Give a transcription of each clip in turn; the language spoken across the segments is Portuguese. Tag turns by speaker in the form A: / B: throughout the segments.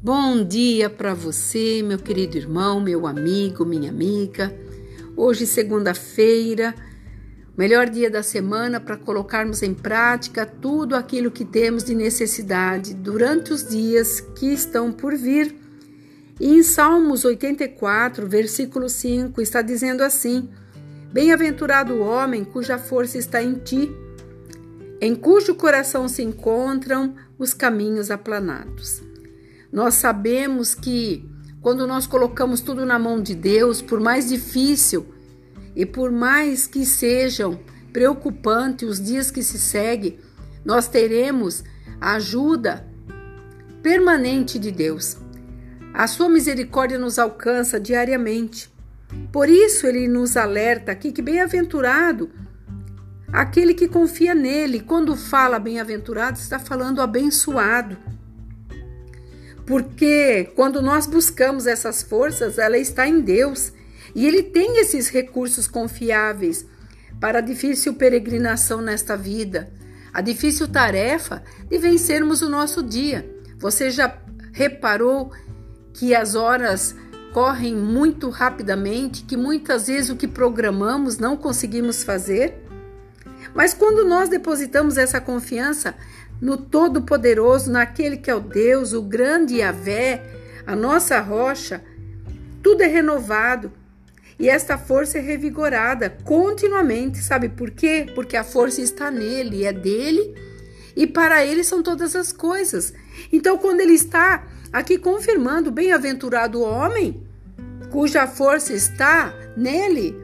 A: Bom dia para você, meu querido irmão, meu amigo, minha amiga. Hoje, segunda-feira, melhor dia da semana para colocarmos em prática tudo aquilo que temos de necessidade durante os dias que estão por vir. E em Salmos 84, versículo 5, está dizendo assim: Bem-aventurado o homem cuja força está em ti, em cujo coração se encontram os caminhos aplanados. Nós sabemos que quando nós colocamos tudo na mão de Deus, por mais difícil e por mais que sejam preocupantes os dias que se seguem, nós teremos a ajuda permanente de Deus. A sua misericórdia nos alcança diariamente. Por isso ele nos alerta aqui que bem-aventurado aquele que confia nele. Quando fala bem-aventurado, está falando abençoado. Porque quando nós buscamos essas forças, ela está em Deus e Ele tem esses recursos confiáveis para a difícil peregrinação nesta vida, a difícil tarefa de vencermos o nosso dia. Você já reparou que as horas correm muito rapidamente, que muitas vezes o que programamos não conseguimos fazer? Mas quando nós depositamos essa confiança no Todo-Poderoso, naquele que é o Deus, o grande Yahvé, a nossa rocha, tudo é renovado e esta força é revigorada continuamente. Sabe por quê? Porque a força está nele, é dele e para ele são todas as coisas. Então, quando ele está aqui confirmando, bem-aventurado o homem cuja força está nele,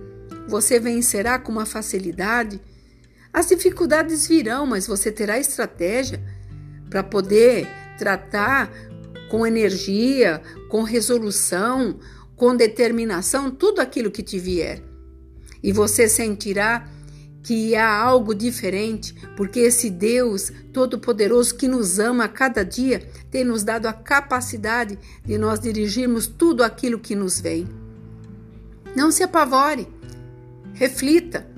A: você vencerá com uma facilidade as dificuldades virão, mas você terá estratégia para poder tratar com energia, com resolução, com determinação tudo aquilo que te vier. E você sentirá que há algo diferente, porque esse Deus Todo-Poderoso que nos ama a cada dia tem nos dado a capacidade de nós dirigirmos tudo aquilo que nos vem. Não se apavore, reflita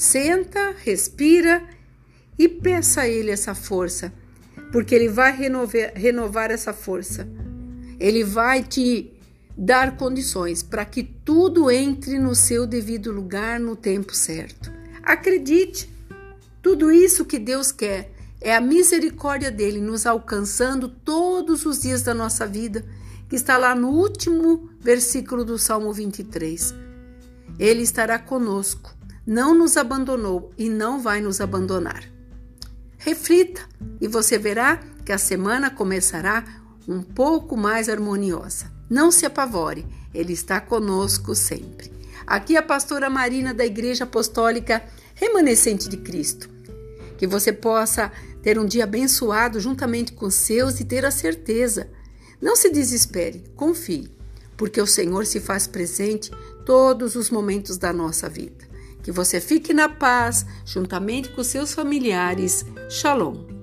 A: Senta, respira e peça a Ele essa força, porque Ele vai renovar, renovar essa força. Ele vai te dar condições para que tudo entre no seu devido lugar no tempo certo. Acredite, tudo isso que Deus quer é a misericórdia dele nos alcançando todos os dias da nossa vida, que está lá no último versículo do Salmo 23. Ele estará conosco não nos abandonou e não vai nos abandonar. Reflita e você verá que a semana começará um pouco mais harmoniosa. Não se apavore, Ele está conosco sempre. Aqui a pastora Marina da Igreja Apostólica Remanescente de Cristo. Que você possa ter um dia abençoado juntamente com seus e ter a certeza. Não se desespere, confie, porque o Senhor se faz presente todos os momentos da nossa vida. Que você fique na paz, juntamente com seus familiares. Shalom.